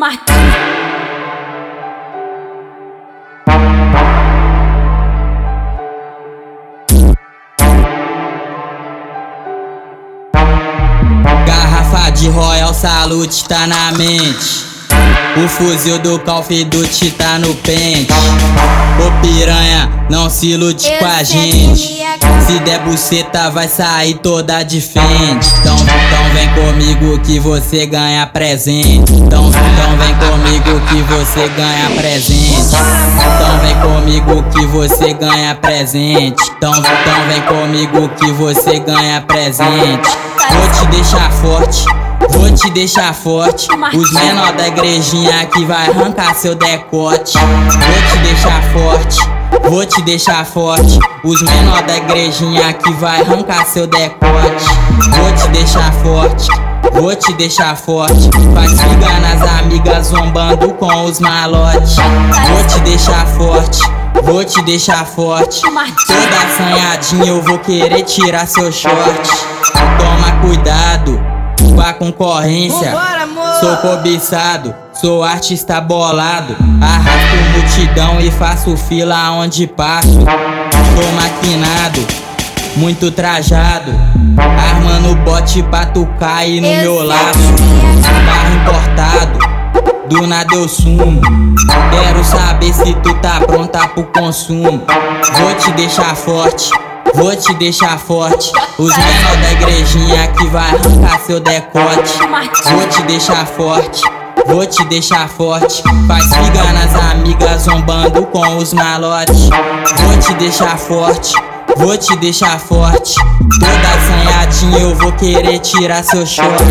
Marquinhos. Garrafa de Royal Salute tá na mente. O fuzil do Call of Duty tá no pente. Ô piranha, não se ilude Eu com a gente. Se der buceta, vai sair toda de frente. Então, então vem comigo que você ganha presente. Então, então vem comigo que você ganha presente. Então vem comigo que você ganha presente. Então, então vem comigo que você ganha presente. Vou te deixar forte. Vou te deixar forte. Os menor da igrejinha que vai arrancar seu decote. Vou te deixar forte. Vou te deixar forte. Os menor da igrejinha que vai arrancar seu decote. Vou te deixar forte. Vou te deixar forte. Faz figa nas amigas zombando com os malotes. Vou te deixar forte. Vou te deixar forte. Toda assanhadinha eu vou querer tirar seu short. Toma cuidado com a concorrência. Sou cobiçado, sou artista bolado. Arrasto multidão e faço fila onde passo. Sou maquinado, muito trajado. Armando bote pra tu cair no Eu meu sei laço. é Carro importado, do nada eu sumo. Quero saber se tu tá pronta pro consumo. Vou te deixar forte. Vou te deixar forte. Os menor da igrejinha vai arrancar seu decote. Vou te deixar forte. Vou te deixar forte. Faz figa nas amigas zombando com os malotes. Vou te deixar forte. Vou te deixar forte. Toda assanhadinha eu vou querer tirar seu short.